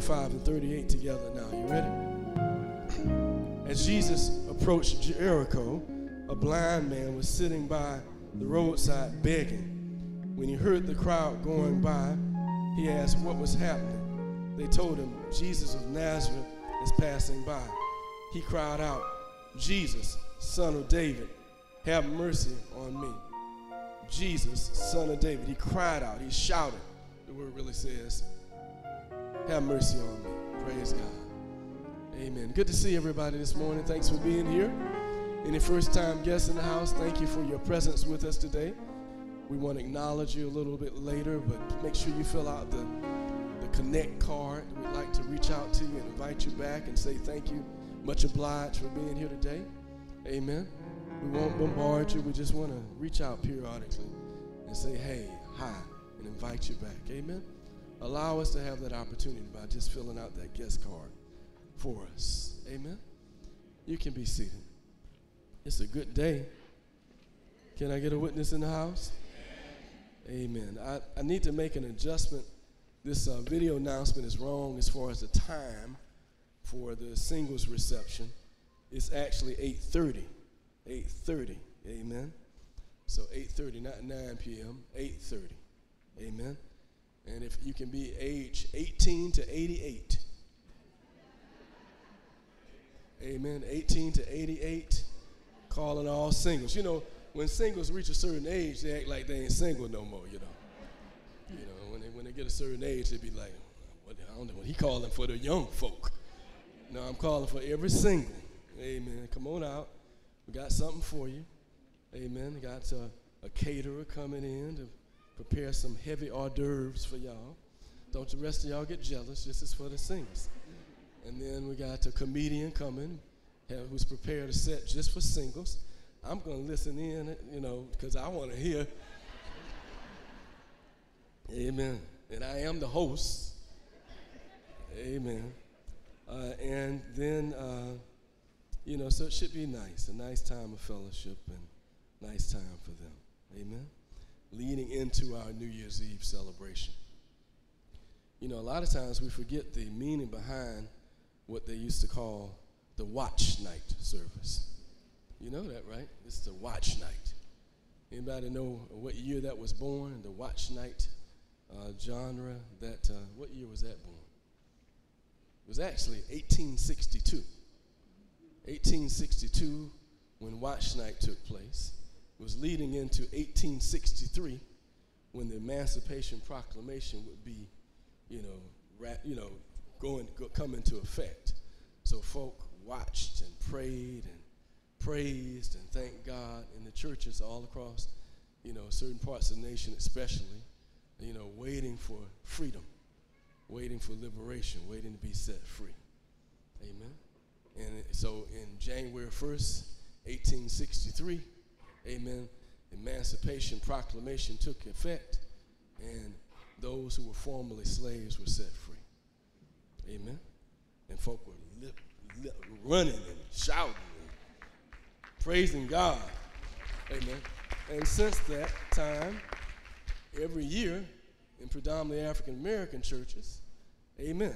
35 and 38 together now. You ready? As Jesus approached Jericho, a blind man was sitting by the roadside begging. When he heard the crowd going by, he asked what was happening. They told him, Jesus of Nazareth is passing by. He cried out, Jesus, son of David, have mercy on me. Jesus, son of David. He cried out, he shouted. The word really says, have mercy on me. Praise God. Amen. Good to see everybody this morning. Thanks for being here. Any first time guests in the house, thank you for your presence with us today. We want to acknowledge you a little bit later, but make sure you fill out the, the Connect card. We'd like to reach out to you and invite you back and say thank you. Much obliged for being here today. Amen. We won't bombard you. We just want to reach out periodically and say, hey, hi, and invite you back. Amen. Allow us to have that opportunity by just filling out that guest card for us. Amen. You can be seated. It's a good day. Can I get a witness in the house? Amen. I, I need to make an adjustment. This uh, video announcement is wrong as far as the time for the singles reception. It's actually 8:30. 8:30. Amen. So 8:30, not 9 p.m. 8:30. Amen. And if you can be age 18 to 88. Amen. 18 to 88, calling all singles. You know, when singles reach a certain age, they act like they ain't single no more, you know. You know, when they, when they get a certain age, they be like, what, I don't know, what he calling for the young folk. No, I'm calling for every single. Amen. Come on out. We got something for you. Amen. Got uh, a caterer coming in to prepare some heavy hors d'oeuvres for y'all. Don't the rest of y'all get jealous. This is for the singers. And then we got a comedian coming who's prepared a set just for singles. I'm going to listen in, you know, because I want to hear. Amen. And I am the host. Amen. Uh, and then, uh, you know, so it should be nice, a nice time of fellowship and nice time for them. Amen. Leading into our New Year's Eve celebration. You know, a lot of times we forget the meaning behind what they used to call the watch night service. You know that, right? It's the watch night. Anybody know what year that was born? The watch night uh, genre. That uh, what year was that born? It was actually 1862. 1862 when watch night took place. Was leading into 1863 when the Emancipation Proclamation would be, you know, you know, going go, come into effect. So folk watched and prayed and praised and thanked God in the churches all across, you know, certain parts of the nation, especially, you know, waiting for freedom, waiting for liberation, waiting to be set free. Amen. And so in January 1st, 1863, amen, Emancipation Proclamation took effect, and those who were formerly slaves were set free. Amen. And folk were lip, lip, running and shouting and praising God. Amen. And since that time, every year in predominantly African American churches, amen,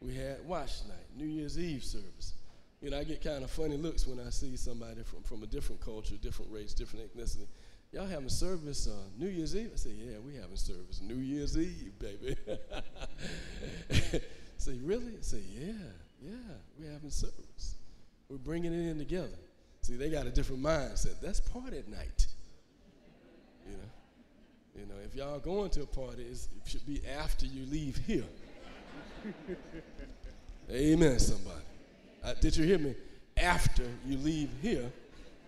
we had watch night, New Year's Eve service. You know, I get kind of funny looks when I see somebody from, from a different culture, different race, different ethnicity. Y'all having service uh, New Year's Eve? I say, yeah, we having service New Year's Eve, baby. say, really? I say, yeah, yeah, we're having service. We're bringing it in together. See, they got a different mindset. That's party at night. You know, you know, if y'all going to a party, it should be after you leave here. Amen, somebody. Did you hear me? After you leave here,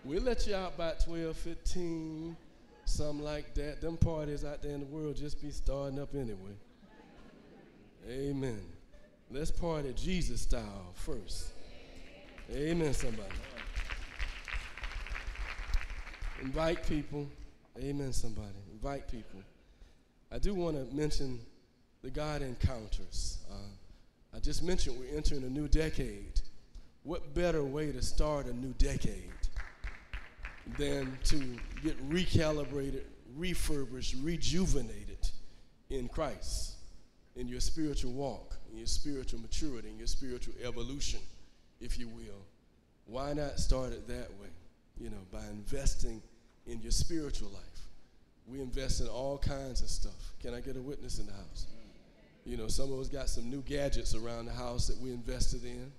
we'll let you out by 12, 15, something like that. Them parties out there in the world just be starting up anyway. Amen. Let's party Jesus style first. Amen, somebody. Invite people. Amen, somebody. Invite people. I do want to mention the God encounters. Uh, I just mentioned we're entering a new decade. What better way to start a new decade than to get recalibrated, refurbished, rejuvenated in Christ, in your spiritual walk? in your spiritual maturity, in your spiritual evolution, if you will, why not start it that way? You know, by investing in your spiritual life. We invest in all kinds of stuff. Can I get a witness in the house? You know, some of us got some new gadgets around the house that we invested in,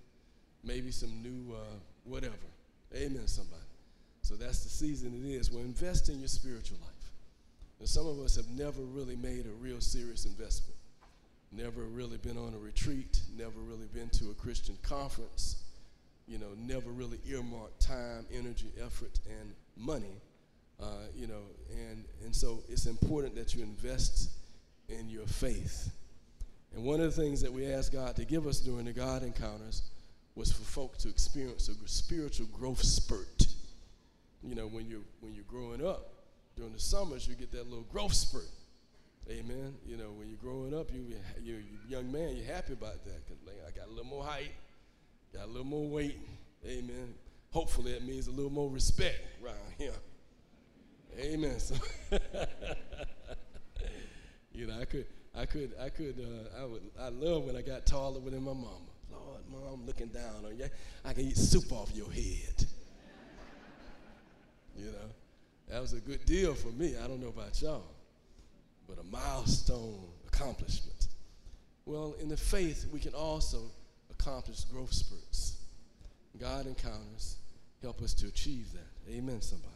maybe some new uh, whatever. Amen, somebody. So that's the season it is. Well, invest in your spiritual life. And some of us have never really made a real serious investment. Never really been on a retreat, never really been to a Christian conference, you know, never really earmarked time, energy, effort, and money, uh, you know, and, and so it's important that you invest in your faith. And one of the things that we ask God to give us during the God encounters was for folk to experience a spiritual growth spurt. You know, when you're when you're growing up during the summers, you get that little growth spurt. Amen. You know, when you're growing up, you you young man, you're happy about that because like, I got a little more height, got a little more weight. Amen. Hopefully, that means a little more respect around here. Amen. So, you know, I could I could, I could, uh, I would, I love when I got taller than my mama. Mom, looking down on you. I can eat soup off your head. you know, that was a good deal for me. I don't know about y'all, but a milestone accomplishment. Well, in the faith, we can also accomplish growth spurts. God encounters help us to achieve that. Amen, somebody.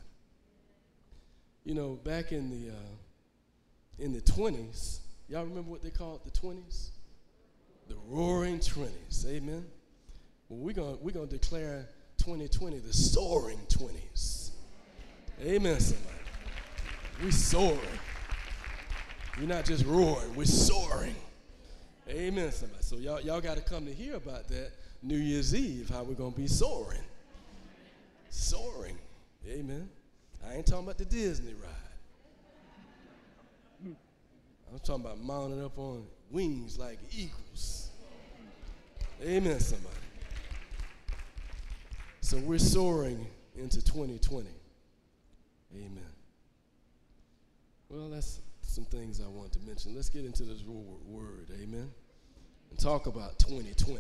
You know, back in the uh, in the 20s, Y'all remember what they called the 20s? The roaring 20s. Amen. Well, we're going we're gonna declare 2020 the soaring 20s. Amen, somebody. We're soaring. We're not just roaring, we're soaring. Amen, somebody. So y'all, y'all got to come to hear about that New Year's Eve, how we're going to be soaring. Soaring. Amen. I ain't talking about the Disney ride. I'm talking about mounting up on wings like eagles. Amen, somebody. So we're soaring into 2020. Amen. Well, that's some things I want to mention. Let's get into this word, amen, and talk about 2020.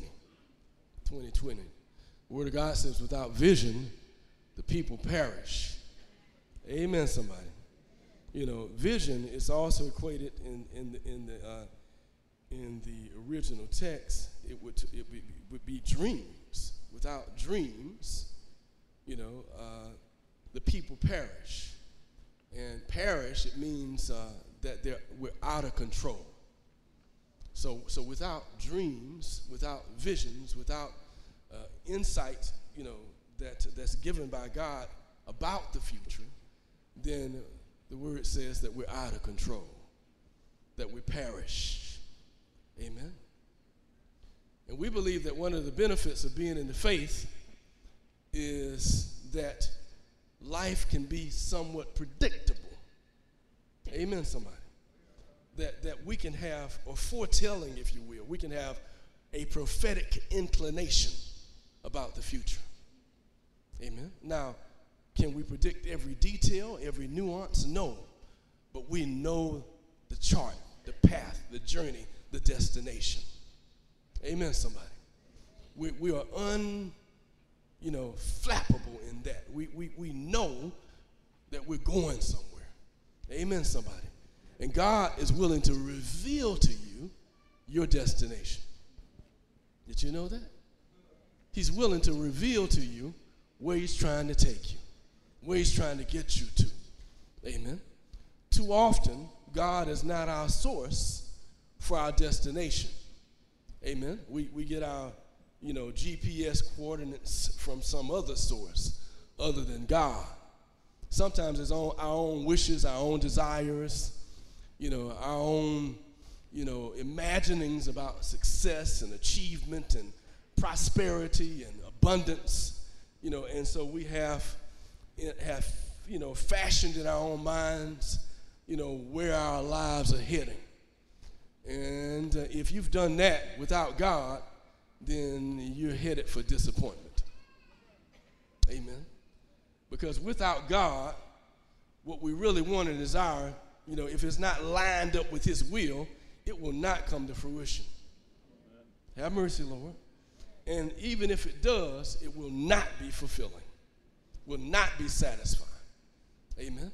2020. The Word of God says, without vision, the people perish. Amen, somebody you know, vision is also equated in, in the, in the, uh, in the original text, it would, it would, be dreams. Without dreams, you know, uh, the people perish. And perish, it means uh, that they're, we're out of control. So, so without dreams, without visions, without uh, insight, you know, that, that's given by God about the future, then the word says that we're out of control, that we perish. Amen. And we believe that one of the benefits of being in the faith is that life can be somewhat predictable. Amen, somebody. That, that we can have, or foretelling, if you will, we can have a prophetic inclination about the future. Amen. Now, can we predict every detail, every nuance? No. But we know the chart, the path, the journey, the destination. Amen, somebody. We, we are un, you know, flappable in that. We, we, we know that we're going somewhere. Amen, somebody. And God is willing to reveal to you your destination. Did you know that? He's willing to reveal to you where He's trying to take you where He's trying to get you to. Amen. Too often, God is not our source for our destination. Amen. We, we get our, you know, GPS coordinates from some other source other than God. Sometimes it's on our own wishes, our own desires, you know, our own, you know, imaginings about success and achievement and prosperity and abundance, you know, and so we have have, you know, fashioned in our own minds, you know, where our lives are heading. And uh, if you've done that without God, then you're headed for disappointment. Amen. Because without God, what we really want and desire, you know, if it's not lined up with His will, it will not come to fruition. Have mercy, Lord. And even if it does, it will not be fulfilling, will not be satisfied. Amen.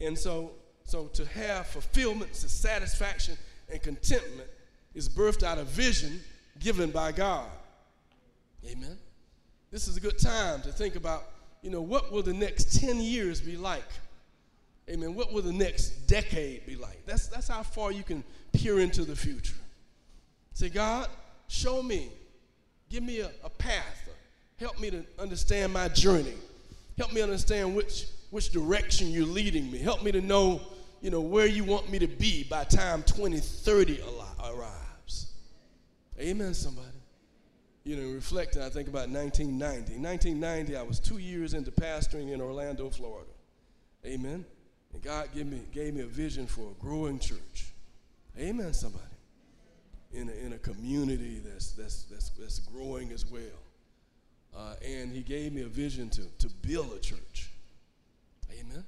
And so, so to have fulfillment, to satisfaction, and contentment is birthed out of vision given by God. Amen. This is a good time to think about, you know, what will the next 10 years be like? Amen. What will the next decade be like? That's, that's how far you can peer into the future. Say, God, show me. Give me a, a path. Help me to understand my journey. Help me understand which, which direction you're leading me. Help me to know, you know, where you want me to be by time 2030 arrives. Amen, somebody. You know, reflecting, I think about 1990. 1990, I was two years into pastoring in Orlando, Florida. Amen. And God gave me, gave me a vision for a growing church. Amen, somebody. In a, in a community that's, that's, that's, that's growing as well. Uh, and He gave me a vision to, to build a church. Amen.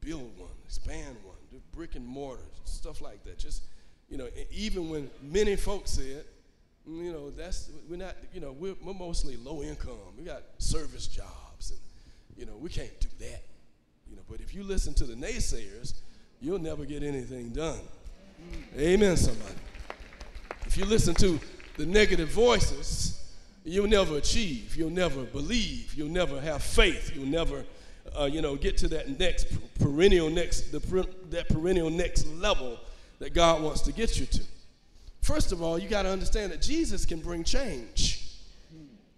Build one, expand one, do brick and mortar, stuff like that. Just, you know, even when many folks said, mm, you know, that's, we're not, you know, we're, we're mostly low income. We got service jobs, and, you know, we can't do that. You know, but if you listen to the naysayers, you'll never get anything done. Amen, somebody. If you listen to the negative voices, you'll never achieve. You'll never believe. You'll never have faith. You'll never, uh, you know, get to that next perennial next the, that perennial next level that God wants to get you to. First of all, you got to understand that Jesus can bring change.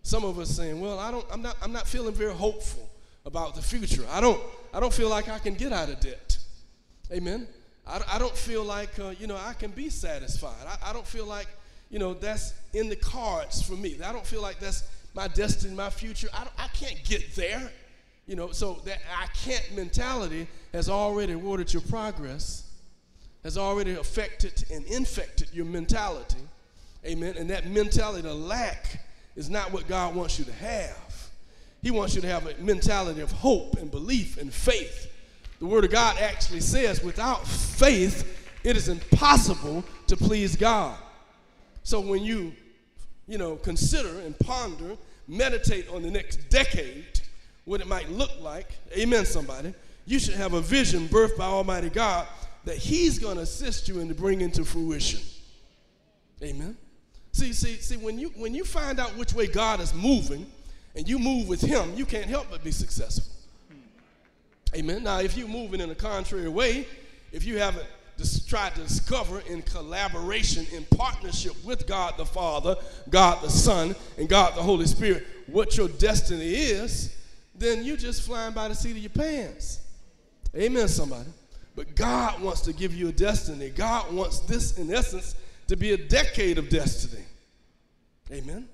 Some of us saying, "Well, I don't. I'm not. I'm not feeling very hopeful about the future. I don't. I don't feel like I can get out of debt. Amen. I, I don't feel like, uh, you know, I can be satisfied. I, I don't feel like, you know, that's in the cards for me. I don't feel like that's my destiny, my future. I, I can't get there. You know, so that I can't mentality has already watered your progress, has already affected and infected your mentality. Amen. And that mentality of lack is not what God wants you to have. He wants you to have a mentality of hope and belief and faith. The Word of God actually says, without faith, it is impossible to please God. So when you, you know, consider and ponder, meditate on the next decade, what it might look like, amen, somebody, you should have a vision birthed by Almighty God that He's going to assist you in to bring into fruition. Amen. See, see, see, when you when you find out which way God is moving, and you move with him, you can't help but be successful. Amen. Now, if you're moving in a contrary way, if you haven't tried to discover in collaboration, in partnership with God the Father, God the Son, and God the Holy Spirit, what your destiny is, then you're just flying by the seat of your pants. Amen, somebody. But God wants to give you a destiny. God wants this, in essence, to be a decade of destiny. Amen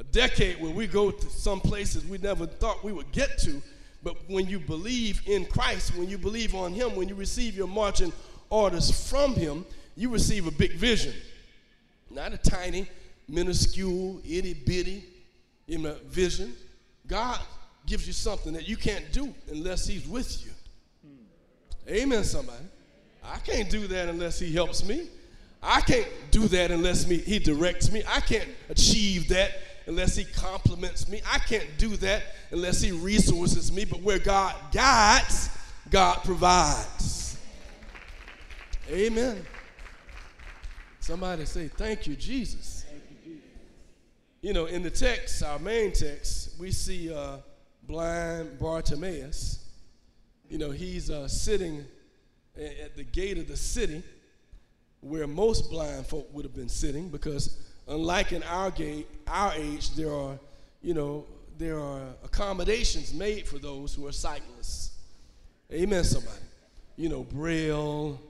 a decade where we go to some places we never thought we would get to. But when you believe in Christ, when you believe on Him, when you receive your marching orders from Him, you receive a big vision. Not a tiny, minuscule, itty bitty you know, vision. God gives you something that you can't do unless He's with you. Amen, somebody. I can't do that unless He helps me. I can't do that unless me, He directs me. I can't achieve that unless He compliments me. I can't do that unless He resources me. But where God guides, God provides. Amen. Somebody say, Thank you, Jesus. You. You know, in the text, our main text, we see uh, blind Bartimaeus. You know, he's uh, sitting at the gate of the city where most blind folk would have been sitting because unlike in our, gate, our age, there are, you know, there are accommodations made for those who are sightless. Amen, somebody. You know, Braille,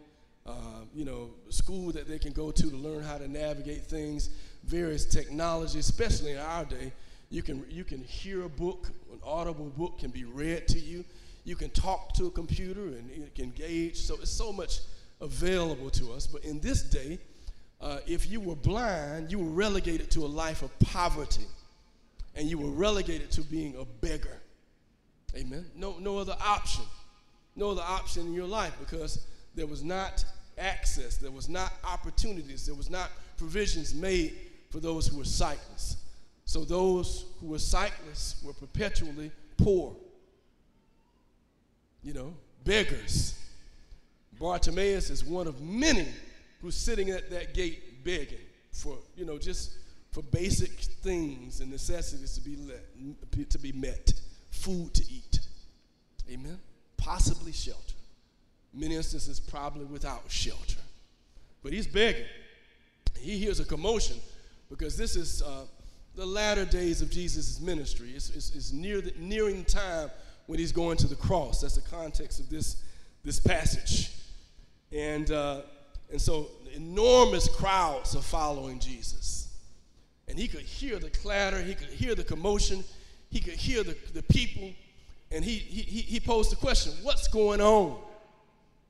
uh, you know, school that they can go to to learn how to navigate things, various technology, especially in our day. You can, you can hear a book, an audible book can be read to you. You can talk to a computer and can engage. So it's so much available to us. But in this day, uh, if you were blind, you were relegated to a life of poverty and you were relegated to being a beggar. Amen. No, no other option. No other option in your life because there was not access, there was not opportunities, there was not provisions made for those who were sightless. So those who were sightless were perpetually poor. You know, beggars. Bartimaeus is one of many who's sitting at that gate begging for, you know, just for basic things and necessities to be, let, to be met, food to eat. Amen? Possibly shelter. Many instances, probably without shelter. But he's begging. He hears a commotion because this is uh, the latter days of Jesus' ministry. It's, it's, it's near the, nearing time when he's going to the cross. That's the context of this, this passage. And, uh, and so enormous crowds are following Jesus. And he could hear the clatter, he could hear the commotion, he could hear the, the people. And he, he, he posed the question What's going on?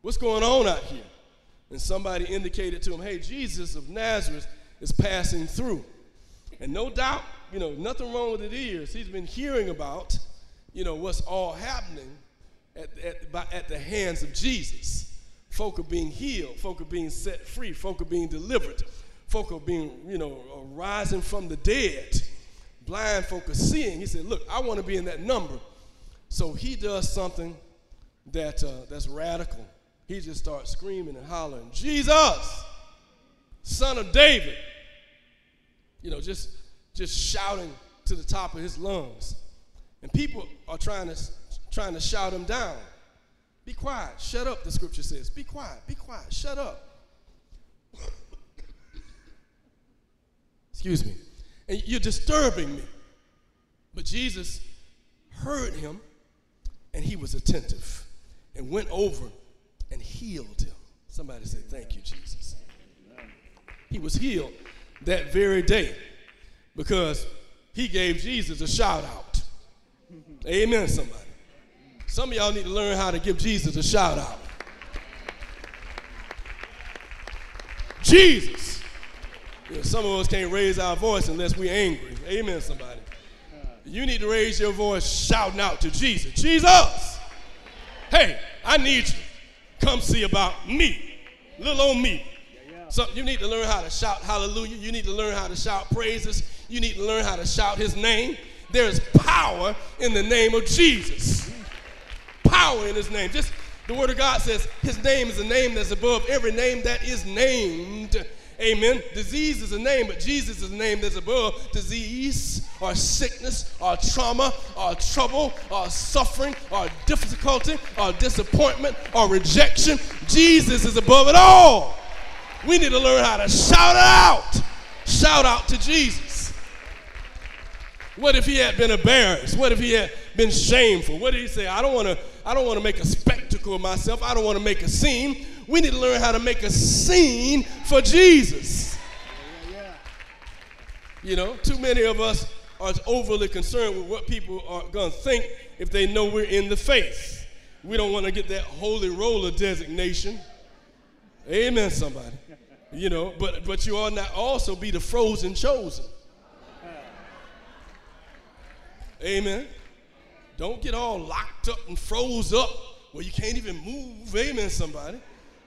What's going on out here? And somebody indicated to him, Hey, Jesus of Nazareth is passing through. And no doubt, you know, nothing wrong with his ears. He's been hearing about, you know, what's all happening at, at, by, at the hands of Jesus. Folk are being healed. Folk are being set free. Folk are being delivered. Folk are being, you know, rising from the dead. Blind folk are seeing. He said, Look, I want to be in that number. So he does something that, uh, that's radical. He just starts screaming and hollering, Jesus, son of David. You know, just, just shouting to the top of his lungs. And people are trying to, trying to shout him down. Be quiet. Shut up, the scripture says. Be quiet. Be quiet. Shut up. Excuse me. And you're disturbing me. But Jesus heard him and he was attentive and went over and healed him. Somebody say, Thank you, Jesus. He was healed that very day because he gave Jesus a shout out. Amen, somebody. Some of y'all need to learn how to give Jesus a shout out. Jesus. some of us can't raise our voice unless we're angry. Amen, somebody. You need to raise your voice shouting out to Jesus. Jesus! Hey, I need you. Come see about me. Little old me. So you need to learn how to shout hallelujah. You need to learn how to shout praises. You need to learn how to shout his name. There is power in the name of Jesus power in his name. Just the word of God says his name is a name that's above every name that is named. Amen. Disease is a name, but Jesus is a name that's above disease or sickness or trauma or trouble or suffering or difficulty or disappointment or rejection. Jesus is above it all. We need to learn how to shout it out. Shout out to Jesus. What if he had been embarrassed? What if he had been shameful? What did he say? I don't want to I don't want to make a spectacle of myself. I don't want to make a scene. We need to learn how to make a scene for Jesus. You know, too many of us are overly concerned with what people are going to think if they know we're in the faith. We don't want to get that holy roller designation. Amen, somebody. You know, but but you ought not also be the frozen chosen. Amen. Don't get all locked up and froze up where you can't even move. Amen, somebody.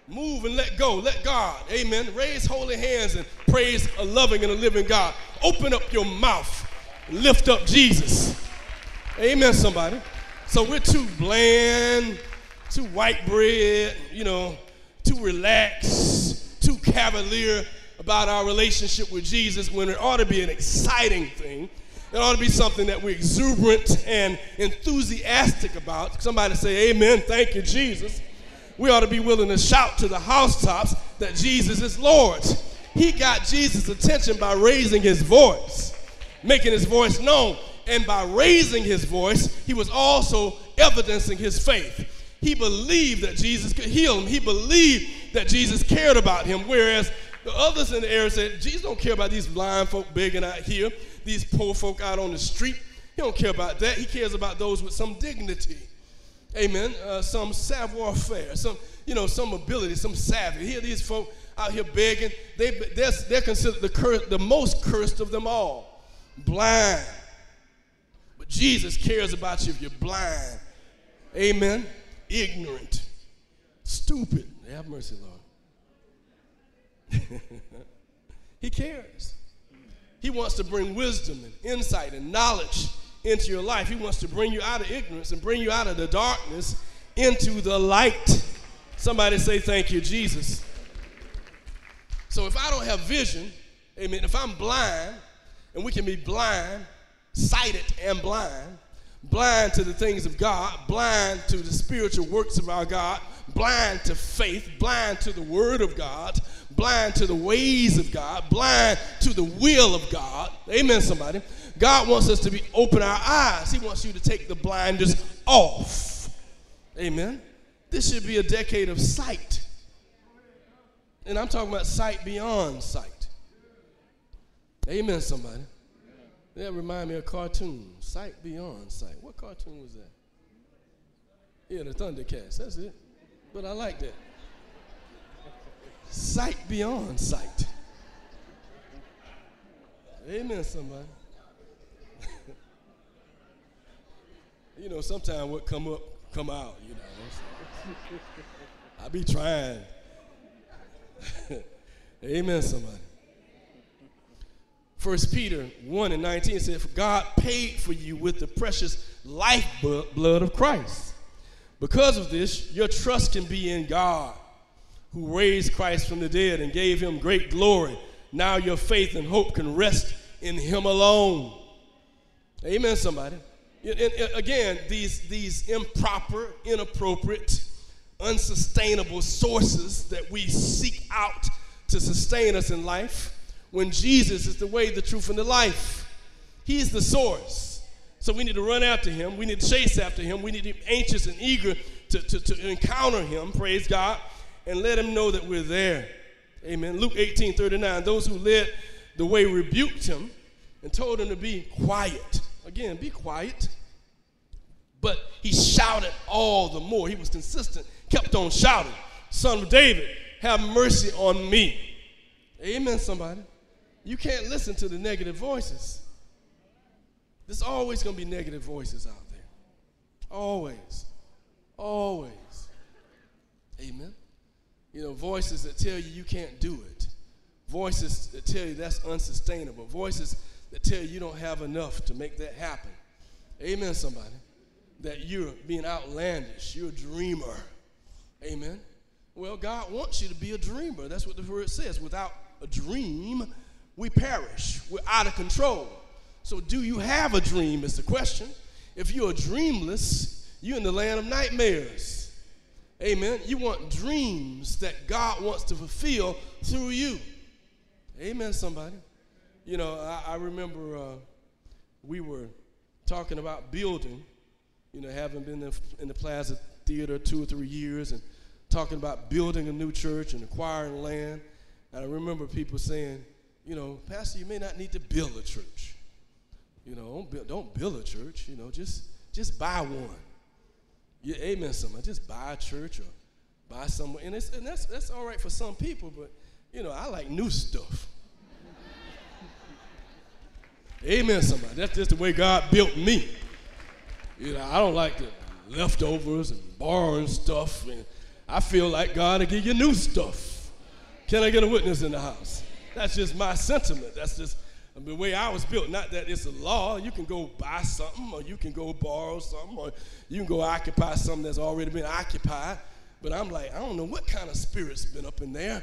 Move and let go. Let God. Amen. Raise holy hands and praise a loving and a living God. Open up your mouth. Lift up Jesus. Amen, somebody. So we're too bland, too white bread, you know, too relaxed, too cavalier about our relationship with Jesus when it ought to be an exciting thing it ought to be something that we're exuberant and enthusiastic about. Somebody say, Amen. Thank you, Jesus. We ought to be willing to shout to the housetops that Jesus is Lord. He got Jesus' attention by raising his voice, making his voice known. And by raising his voice, he was also evidencing his faith. He believed that Jesus could heal him. He believed that Jesus cared about him. Whereas the others in the area said, Jesus don't care about these blind folk begging out here these poor folk out on the street. He don't care about that. He cares about those with some dignity. Amen. Uh, some savoir faire, some, you know, some ability, some savvy. Here these folk out here begging. They, they're, they're considered the, cur- the most cursed of them all. Blind. But Jesus cares about you if you're blind. Amen. Ignorant. Stupid. Have mercy, Lord. he cares. He wants to bring wisdom and insight and knowledge into your life. He wants to bring you out of ignorance and bring you out of the darkness into the light. Somebody say, Thank you, Jesus. So if I don't have vision, amen, if I'm blind, and we can be blind, sighted and blind, blind to the things of God, blind to the spiritual works of our God, blind to faith, blind to the Word of God, blind to the ways of God, blind to the will of God. Amen, somebody. God wants us to be open our eyes. He wants you to take the blinders off. Amen. This should be a decade of sight. And I'm talking about sight beyond sight. Amen, somebody. That remind me of a cartoon, Sight Beyond Sight. What cartoon was that? Yeah, the Thundercats. That's it. But I like that. Sight beyond sight. Amen, somebody. You know, sometimes what come up, come out, you know. I be trying. Amen, somebody. First Peter 1 and 19 said, For God paid for you with the precious lifeblood of Christ. Because of this, your trust can be in God, who raised Christ from the dead and gave him great glory. Now your faith and hope can rest in him alone. Amen, somebody. And, again, these, these improper, inappropriate, unsustainable sources that we seek out to sustain us in life, when Jesus is the way, the truth, and the life. He's the source. So we need to run after him. We need to chase after him. We need to be anxious and eager to, to, to encounter him, praise God, and let him know that we're there. Amen. Luke 18 39. Those who led the way rebuked him and told him to be quiet. Again, be quiet. But he shouted all the more. He was consistent, kept on shouting, Son of David, have mercy on me. Amen, somebody. You can't listen to the negative voices. There's always going to be negative voices out there. Always. Always. Amen. You know, voices that tell you you can't do it. Voices that tell you that's unsustainable. Voices that tell you you don't have enough to make that happen. Amen, somebody that you're being outlandish, you're a dreamer. Amen. Well, God wants you to be a dreamer. That's what the word says. Without a dream, we perish. We're out of control. So, do you have a dream? Is the question. If you're dreamless, you're in the land of nightmares. Amen. You want dreams that God wants to fulfill through you. Amen, somebody. You know, I, I remember uh, we were talking about building you know, having been in the Plaza Theater two or three years and talking about building a new church and acquiring land. And I remember people saying, you know, Pastor, you may not need to build a church. You know, don't build, don't build a church. You know, just just buy one. Yeah, amen. Someone just buy a church or buy somewhere, and, it's, and that's that's all right for some people. But you know, I like new stuff. Amen. Somebody. That's just the way God built me. You know, I don't like the leftovers and borrowing stuff. And I feel like God will give you new stuff. Can I get a witness in the house? That's just my sentiment. That's just the way I was built. Not that it's a law. You can go buy something, or you can go borrow something, or you can go occupy something that's already been occupied. But I'm like, I don't know what kind of spirit's been up in there.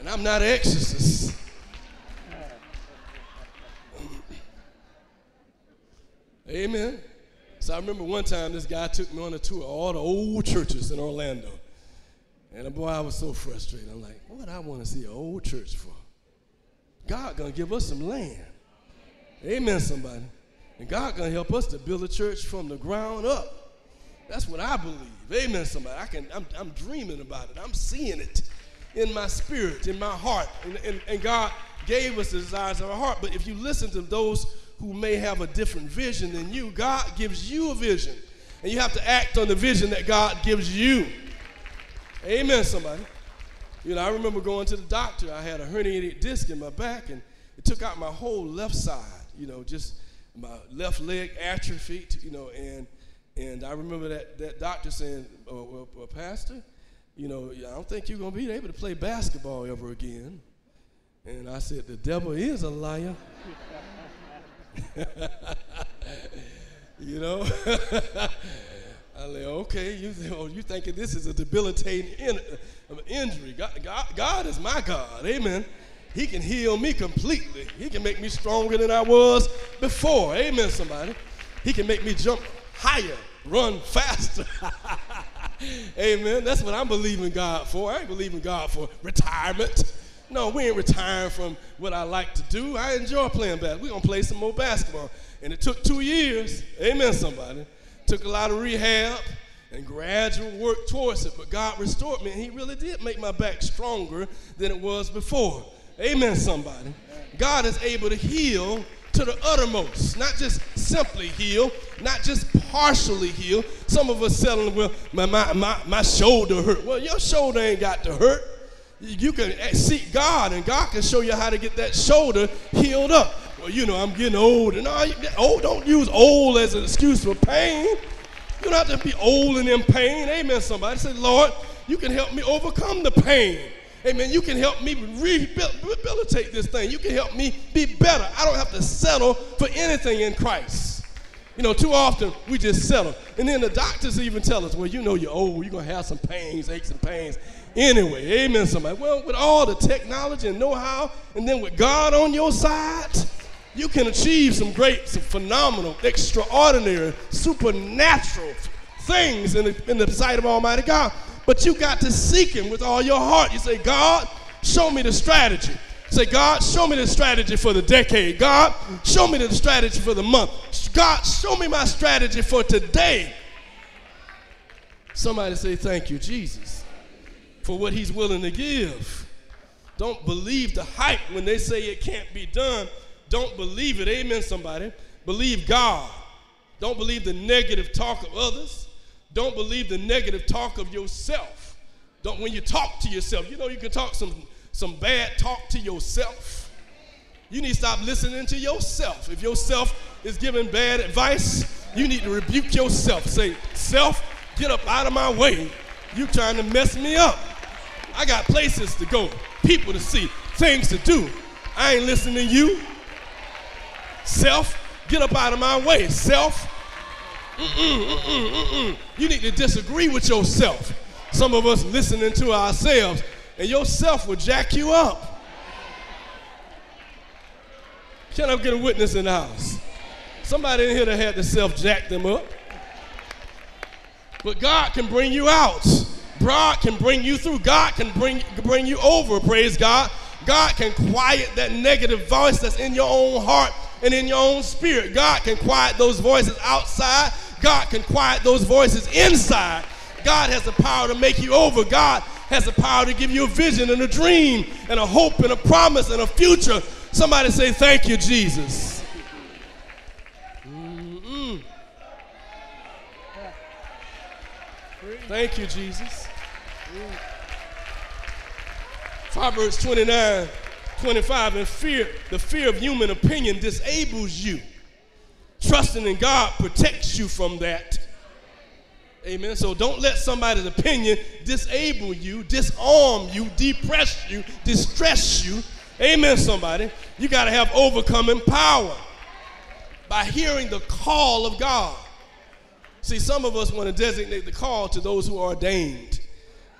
And I'm not an exorcist. Amen. So I remember one time this guy took me on a tour of all the old churches in Orlando. And boy, I was so frustrated. I'm like, what I want to see an old church for? God gonna give us some land. Amen, somebody. And God gonna help us to build a church from the ground up. That's what I believe. Amen, somebody. I can, I'm, I'm dreaming about it. I'm seeing it in my spirit, in my heart. And, and, and God gave us the desires of our heart. But if you listen to those who may have a different vision than you, God gives you a vision. And you have to act on the vision that God gives you. Amen, somebody. You know, I remember going to the doctor. I had a herniated disc in my back, and it took out my whole left side, you know, just my left leg atrophied, you know, and and I remember that, that doctor saying, oh, well, well, Pastor, you know, I don't think you're going to be able to play basketball ever again. And I said, The devil is a liar. you know? I okay, you, oh, you thinking this is a debilitating in, uh, injury. God, God, God is my God. Amen. He can heal me completely. He can make me stronger than I was before. Amen, somebody. He can make me jump higher, run faster. Amen. That's what I'm believing God for. I ain't believing God for retirement. No, we ain't retiring from what I like to do. I enjoy playing basketball. We're going to play some more basketball. And it took two years. Amen, somebody. Took a lot of rehab and gradual work towards it. But God restored me, and He really did make my back stronger than it was before. Amen, somebody. God is able to heal to the uttermost, not just simply heal, not just partially heal. Some of us selling, well, my, my, my, my shoulder hurt. Well, your shoulder ain't got to hurt. You can eh, seek God, and God can show you how to get that shoulder healed up. Well, you know, I'm getting old, and all, oh, don't use old as an excuse for pain. You don't have to be old and in pain. Amen. Somebody say, Lord, you can help me overcome the pain. Amen. You can help me rehabilitate this thing. You can help me be better. I don't have to settle for anything in Christ. You know, too often we just settle. And then the doctors even tell us, well, you know you're old, you're going to have some pains, aches and pains. Anyway, amen, somebody. Well, with all the technology and know how, and then with God on your side, you can achieve some great, some phenomenal, extraordinary, supernatural things in the, in the sight of Almighty God. But you got to seek Him with all your heart. You say, God, show me the strategy. Say, God, show me the strategy for the decade. God, show me the strategy for the month. God, show me my strategy for today. Somebody say, Thank you, Jesus, for what He's willing to give. Don't believe the hype when they say it can't be done. Don't believe it. Amen, somebody. Believe God. Don't believe the negative talk of others. Don't believe the negative talk of yourself. Don't when you talk to yourself, you know you can talk some some bad talk to yourself. You need to stop listening to yourself. If yourself is giving bad advice, you need to rebuke yourself. Say, self, get up out of my way. You trying to mess me up. I got places to go, people to see, things to do. I ain't listening to you. Self, get up out of my way. Self, mm-mm, mm-mm, mm-mm. You need to disagree with yourself. Some of us listening to ourselves, and yourself will jack you up. Can I get a witness in the house? Somebody in here that had the self jack them up. But God can bring you out. God can bring you through. God can bring, bring you over, praise God. God can quiet that negative voice that's in your own heart and in your own spirit. God can quiet those voices outside God can quiet those voices inside. God has the power to make you over. God has the power to give you a vision and a dream and a hope and a promise and a future. Somebody say, Thank you, Jesus. Mm-mm. Thank you, Jesus. Proverbs 29 25 and fear, the fear of human opinion disables you trusting in God protects you from that. Amen. So don't let somebody's opinion disable you, disarm you, depress you, distress you. Amen, somebody. You got to have overcoming power by hearing the call of God. See, some of us want to designate the call to those who are ordained,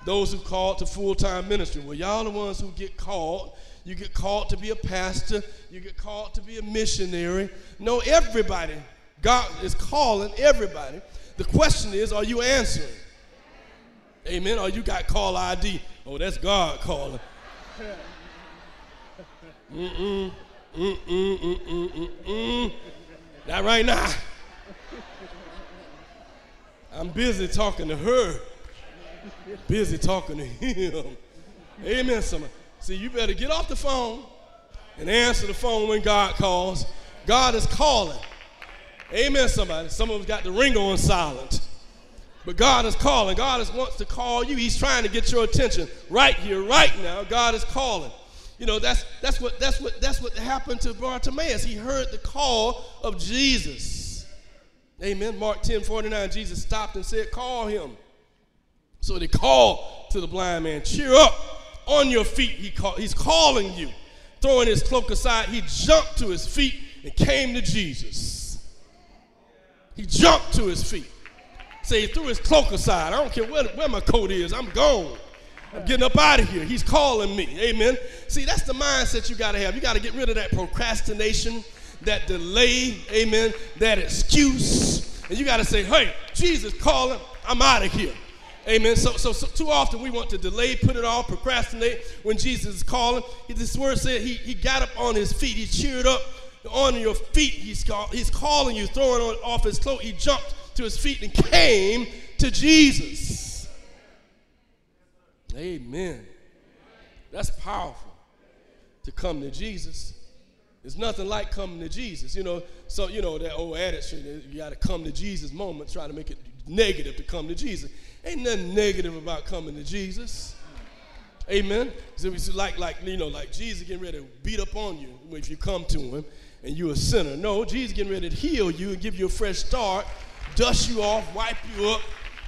those who called to full time ministry. Well, y'all the ones who get called you get called to be a pastor. You get called to be a missionary. No, everybody. God is calling everybody. The question is, are you answering? Amen. Or you got call ID. Oh, that's God calling. Mm-mm. Mm-mm. Mm-mm. Mm-mm. Not right now. I'm busy talking to her. Busy talking to him. Amen, somebody. See, you better get off the phone and answer the phone when God calls. God is calling. Amen, somebody. Some of us got the ring on silent. But God is calling. God is, wants to call you. He's trying to get your attention right here, right now. God is calling. You know, that's, that's, what, that's, what, that's what happened to Bartimaeus. He heard the call of Jesus. Amen. Mark 10 49, Jesus stopped and said, Call him. So they called to the blind man, Cheer up on your feet. He call, he's calling you. throwing his cloak aside, he jumped to his feet and came to Jesus. He jumped to his feet. Say, he threw his cloak aside. I don't care where, where my coat is, I'm gone. I'm getting up out of here. He's calling me. Amen. See, that's the mindset you got to have. You got to get rid of that procrastination, that delay, amen, that excuse. And you got to say, hey, Jesus calling, I'm out of here. Amen. So, so, so, too often we want to delay, put it off, procrastinate when Jesus is calling. This word said he, he got up on his feet. He cheered up on your feet. He's, call, he's calling you, throwing on, off his cloak. He jumped to his feet and came to Jesus. Amen. That's powerful to come to Jesus. It's nothing like coming to Jesus. You know, so, you know, that old adage, you got to come to Jesus moment, try to make it negative to come to Jesus. Ain't nothing negative about coming to Jesus. Amen. So it's like, like, you know, like Jesus getting ready to beat up on you if you come to him and you're a sinner. No, Jesus getting ready to heal you and give you a fresh start, dust you off, wipe you up,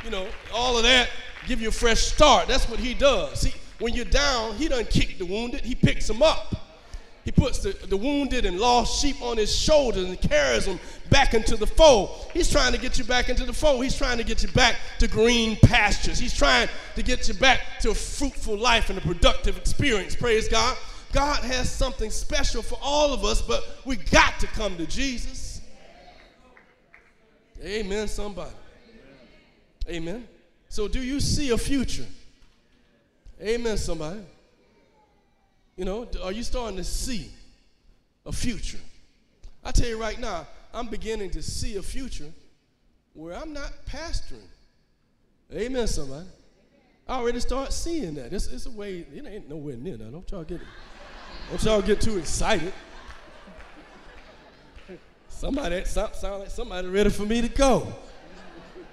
you know, all of that, give you a fresh start. That's what he does. See, when you're down, he doesn't kick the wounded, he picks them up. He puts the, the wounded and lost sheep on his shoulders and carries them back into the fold. He's trying to get you back into the fold. He's trying to get you back to green pastures. He's trying to get you back to a fruitful life and a productive experience. Praise God. God has something special for all of us, but we got to come to Jesus. Amen, somebody. Amen. So, do you see a future? Amen, somebody. You know, are you starting to see a future? I tell you right now, I'm beginning to see a future where I'm not pastoring. Amen, somebody. I already start seeing that. It's, it's a way, it ain't nowhere near now. Don't y'all get it. don't y'all get too excited. Somebody sound, sound like somebody ready for me to go.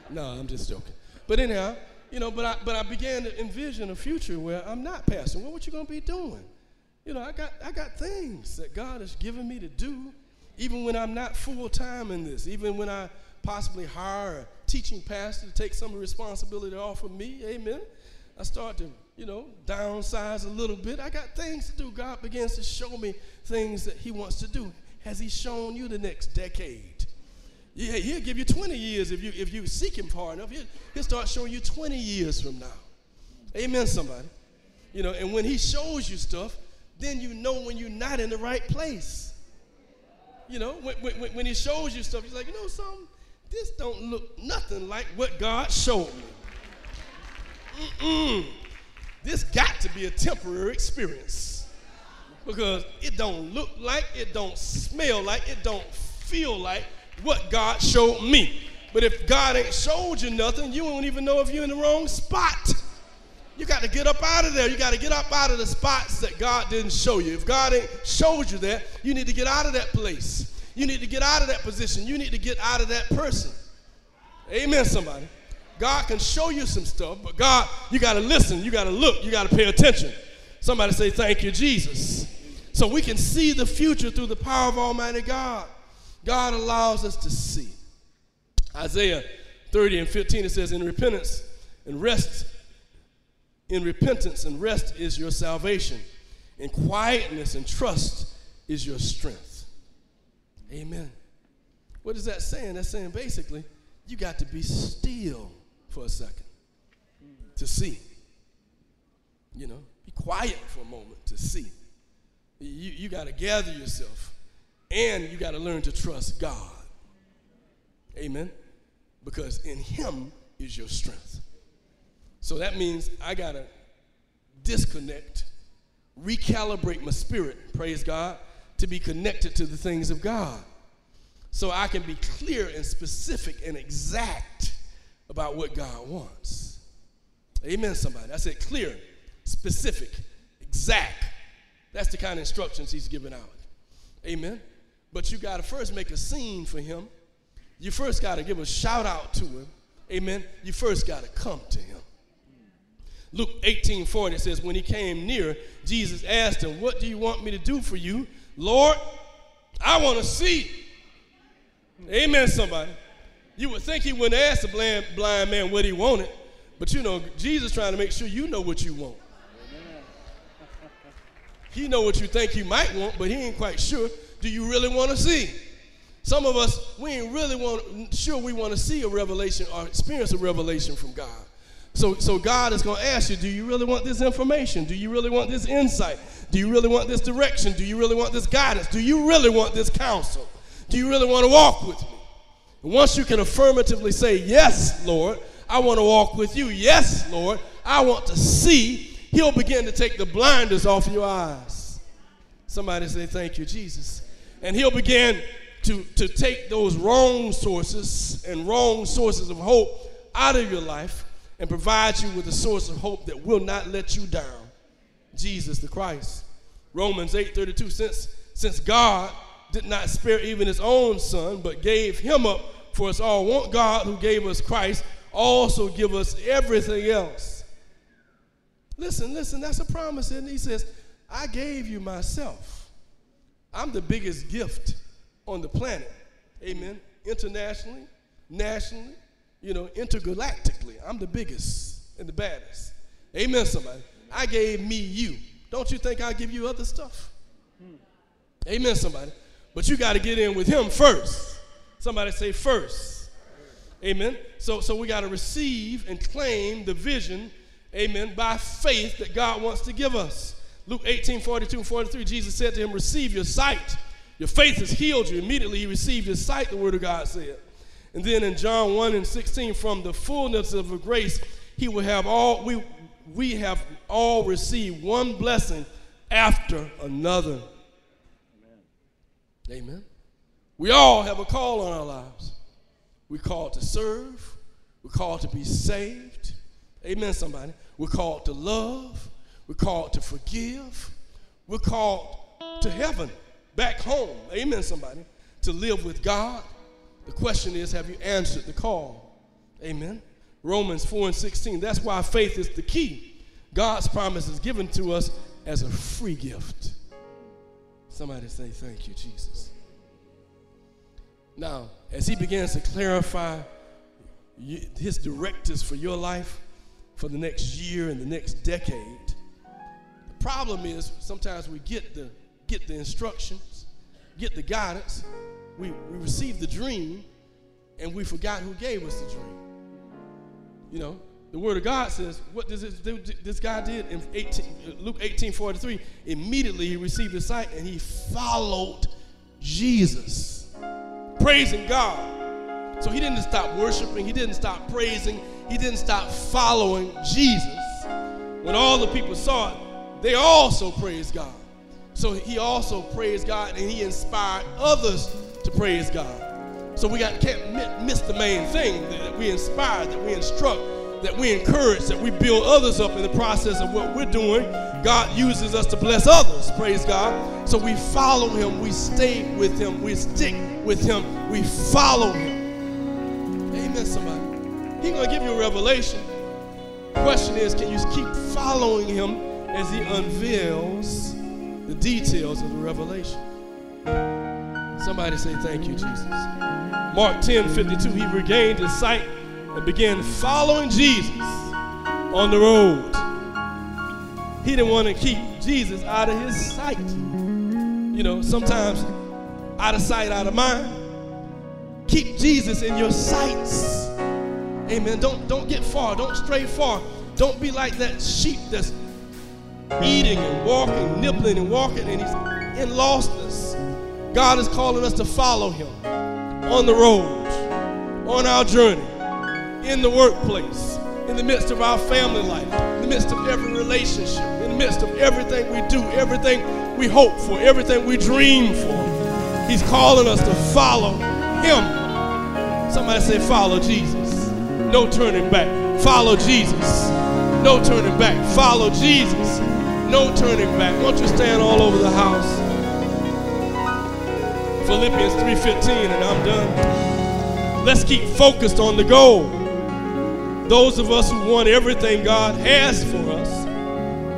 No, I'm just joking. But anyhow, you know, but I but I began to envision a future where I'm not pastoring. Well, what you gonna be doing? You know, I got, I got things that God has given me to do, even when I'm not full time in this, even when I possibly hire a teaching pastor to take some responsibility off of me. Amen. I start to, you know, downsize a little bit. I got things to do. God begins to show me things that He wants to do. Has He shown you the next decade? Yeah, He'll give you 20 years if you if you seek Him far enough. He'll, he'll start showing you 20 years from now. Amen, somebody. You know, and when He shows you stuff, then you know when you're not in the right place. You know, when, when, when he shows you stuff, he's like, you know something? This don't look nothing like what God showed me. Mm-mm. This got to be a temporary experience because it don't look like, it don't smell like, it don't feel like what God showed me. But if God ain't showed you nothing, you won't even know if you're in the wrong spot. You got to get up out of there. You got to get up out of the spots that God didn't show you. If God ain't showed you that, you need to get out of that place. You need to get out of that position. You need to get out of that person. Amen, somebody. God can show you some stuff, but God, you got to listen. You got to look. You got to pay attention. Somebody say, Thank you, Jesus. So we can see the future through the power of Almighty God. God allows us to see. Isaiah 30 and 15, it says, In repentance and rest in repentance and rest is your salvation. In quietness and trust is your strength. Amen. What is that saying? That's saying basically, you got to be still for a second to see. You know, be quiet for a moment to see. You, you got to gather yourself and you got to learn to trust God. Amen. Because in Him is your strength. So that means I got to disconnect, recalibrate my spirit, praise God, to be connected to the things of God. So I can be clear and specific and exact about what God wants. Amen, somebody. I said clear, specific, exact. That's the kind of instructions he's giving out. Amen. But you got to first make a scene for him. You first got to give a shout out to him. Amen. You first got to come to him. Luke 18 40 says, When he came near, Jesus asked him, What do you want me to do for you? Lord, I want to see. Amen, somebody. You would think he wouldn't ask the blind, blind man what he wanted, but you know, Jesus trying to make sure you know what you want. He know what you think you might want, but he ain't quite sure. Do you really want to see? Some of us, we ain't really want, sure we want to see a revelation or experience a revelation from God. So, so God is going to ask you, do you really want this information? Do you really want this insight? Do you really want this direction? Do you really want this guidance? Do you really want this counsel? Do you really want to walk with me? And once you can affirmatively say, Yes, Lord, I want to walk with you. Yes, Lord, I want to see, He'll begin to take the blinders off your eyes. Somebody say, Thank you, Jesus. And He'll begin to, to take those wrong sources and wrong sources of hope out of your life and provides you with a source of hope that will not let you down. Jesus the Christ. Romans 8:32 since since God did not spare even his own son but gave him up for us all. Won't God who gave us Christ also give us everything else? Listen, listen, that's a promise and he says, "I gave you myself. I'm the biggest gift on the planet." Amen. Internationally, nationally, you know, intergalactically. I'm the biggest and the baddest. Amen, somebody. I gave me you. Don't you think I'll give you other stuff? Hmm. Amen, somebody. But you got to get in with him first. Somebody say first. Amen. So, so we got to receive and claim the vision, amen, by faith that God wants to give us. Luke 18, 42 and 43, Jesus said to him, Receive your sight. Your faith has healed you. Immediately he received his sight, the word of God said. And then in John 1 and 16, from the fullness of the grace, he will have all, we, we have all received one blessing after another. Amen. Amen. We all have a call on our lives. We're called to serve. We're called to be saved. Amen, somebody. We're called to love. We're called to forgive. We're called to heaven, back home. Amen, somebody. To live with God the question is, have you answered the call? Amen. Romans 4 and 16. That's why faith is the key. God's promise is given to us as a free gift. Somebody say, Thank you, Jesus. Now, as he begins to clarify his directives for your life for the next year and the next decade, the problem is sometimes we get the, get the instructions, get the guidance, we, we received the dream and we forgot who gave us the dream. You know, the word of God says, what does this, this guy did in 18, Luke 18 43? Immediately he received his sight and he followed Jesus, praising God. So he didn't stop worshiping, he didn't stop praising, he didn't stop following Jesus. When all the people saw it, they also praised God. So he also praised God and he inspired others to praise God. So we got can't miss the main thing that we inspire, that we instruct, that we encourage, that we build others up in the process of what we're doing. God uses us to bless others. Praise God. So we follow him, we stay with him, we stick with him, we follow him. Amen, somebody. He's gonna give you a revelation. Question is, can you keep following him as he unveils the details of the revelation? Somebody say, Thank you, Jesus. Mark 10 52, he regained his sight and began following Jesus on the road. He didn't want to keep Jesus out of his sight. You know, sometimes out of sight, out of mind. Keep Jesus in your sights. Amen. Don't, don't get far. Don't stray far. Don't be like that sheep that's eating and walking, nibbling and walking, and he's in lostness. God is calling us to follow Him on the road, on our journey, in the workplace, in the midst of our family life, in the midst of every relationship, in the midst of everything we do, everything we hope for, everything we dream for. He's calling us to follow Him. Somebody say, Follow Jesus. No turning back. Follow Jesus. No turning back. Follow Jesus. No turning back. Won't you stand all over the house? Philippians 3:15 and I'm done. Let's keep focused on the goal. Those of us who want everything God has for us,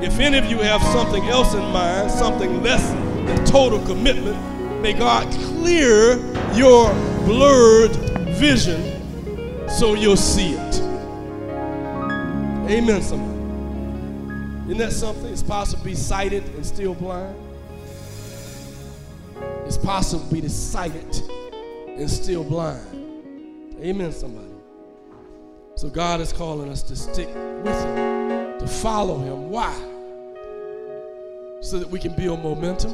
if any of you have something else in mind, something less than total commitment, may God clear your blurred vision so you'll see it. Amen, somebody. Isn't that something? It's possible to be sighted and still blind. It's possible to be sighted and still blind. Amen, somebody. So God is calling us to stick with Him, to follow Him. Why? So that we can build momentum,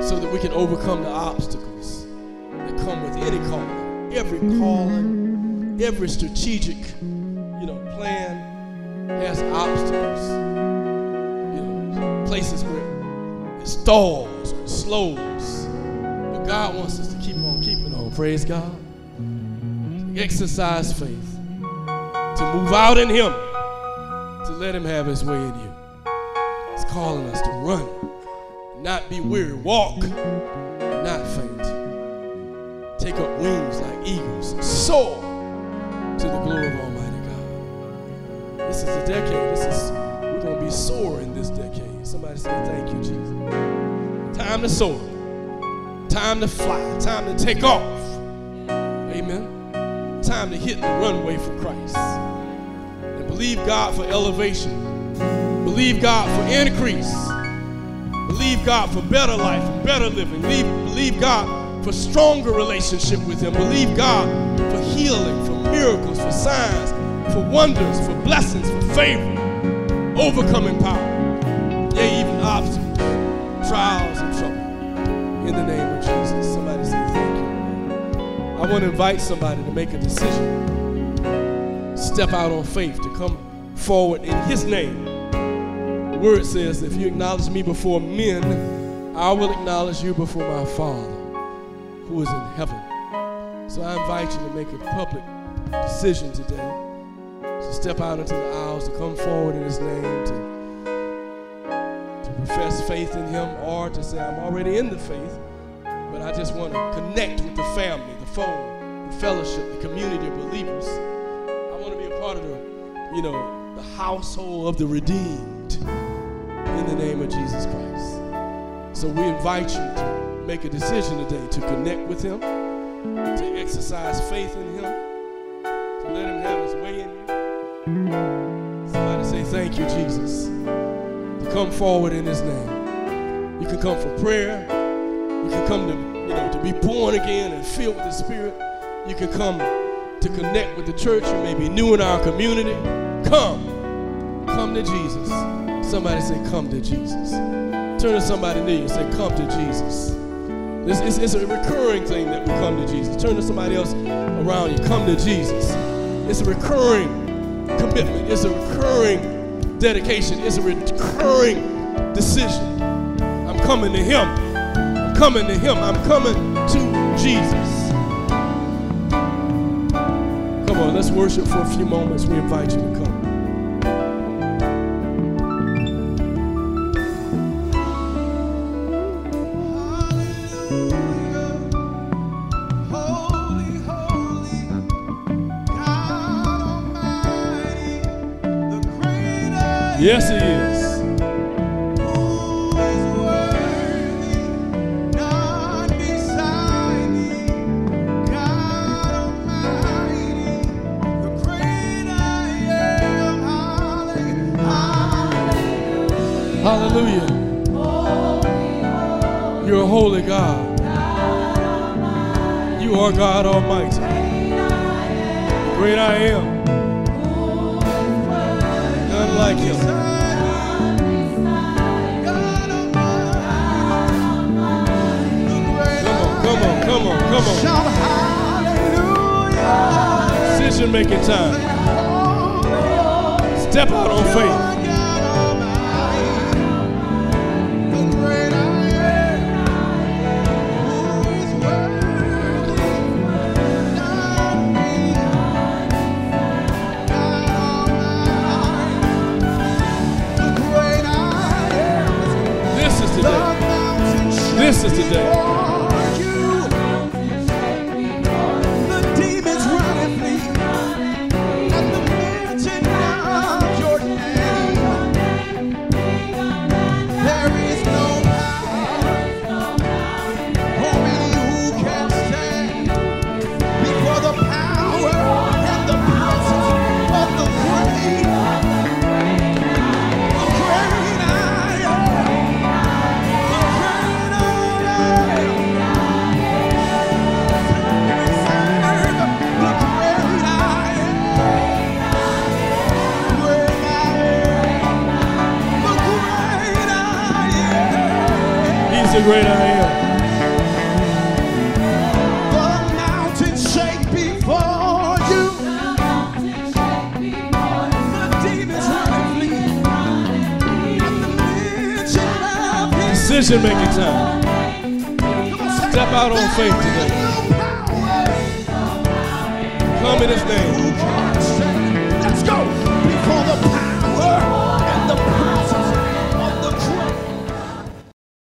so that we can overcome the obstacles that come with any calling. Every calling, every strategic, you know, plan has obstacles. You know, places where it stalls, slows. But God wants us to keep on keeping on. Praise God exercise faith, to move out in Him, to let Him have His way in you. He's calling us to run, not be weary, walk, not faint. Take up wings like eagles, soar to the glory of Almighty God. This is a decade. This is we're gonna be soaring in this decade. Somebody say, "Thank you, Jesus." Time to soar. Time to fly. Time to take off. Amen time to hit the runway for Christ. And believe God for elevation. Believe God for increase. Believe God for better life and better living. Believe, believe God for stronger relationship with Him. Believe God for healing, for miracles, for signs, for wonders, for blessings, for favor, overcoming power. In the name of Jesus. Somebody say thank you. I want to invite somebody to make a decision. Step out on faith to come forward in His name. The word says, if you acknowledge me before men, I will acknowledge you before my Father who is in heaven. So I invite you to make a public decision today to step out into the aisles, to come forward in His name, to, to profess faith in Him, or to say, I'm already in the faith, I just want to connect with the family the phone, the fellowship, the community of believers. I want to be a part of the, you know, the household of the redeemed in the name of Jesus Christ. So we invite you to make a decision today to connect with Him, to exercise faith in Him, to let Him have His way in you. Somebody say, Thank you, Jesus. To come forward in His name. You can come for prayer. You can come to be born again and filled with the Spirit, you can come to connect with the church. You may be new in our community. Come. Come to Jesus. Somebody say, Come to Jesus. Turn to somebody near you and say, Come to Jesus. This is it's a recurring thing that we come to Jesus. Turn to somebody else around you. Come to Jesus. It's a recurring commitment. It's a recurring dedication. It's a recurring decision. I'm coming to Him I'm coming to Him. I'm coming Jesus. Come on, let's worship for a few moments. We invite you to come. Yes, He is. Are God Almighty. Great I am. None like him. Come on, come on, come on. Decision making time. Step out on faith.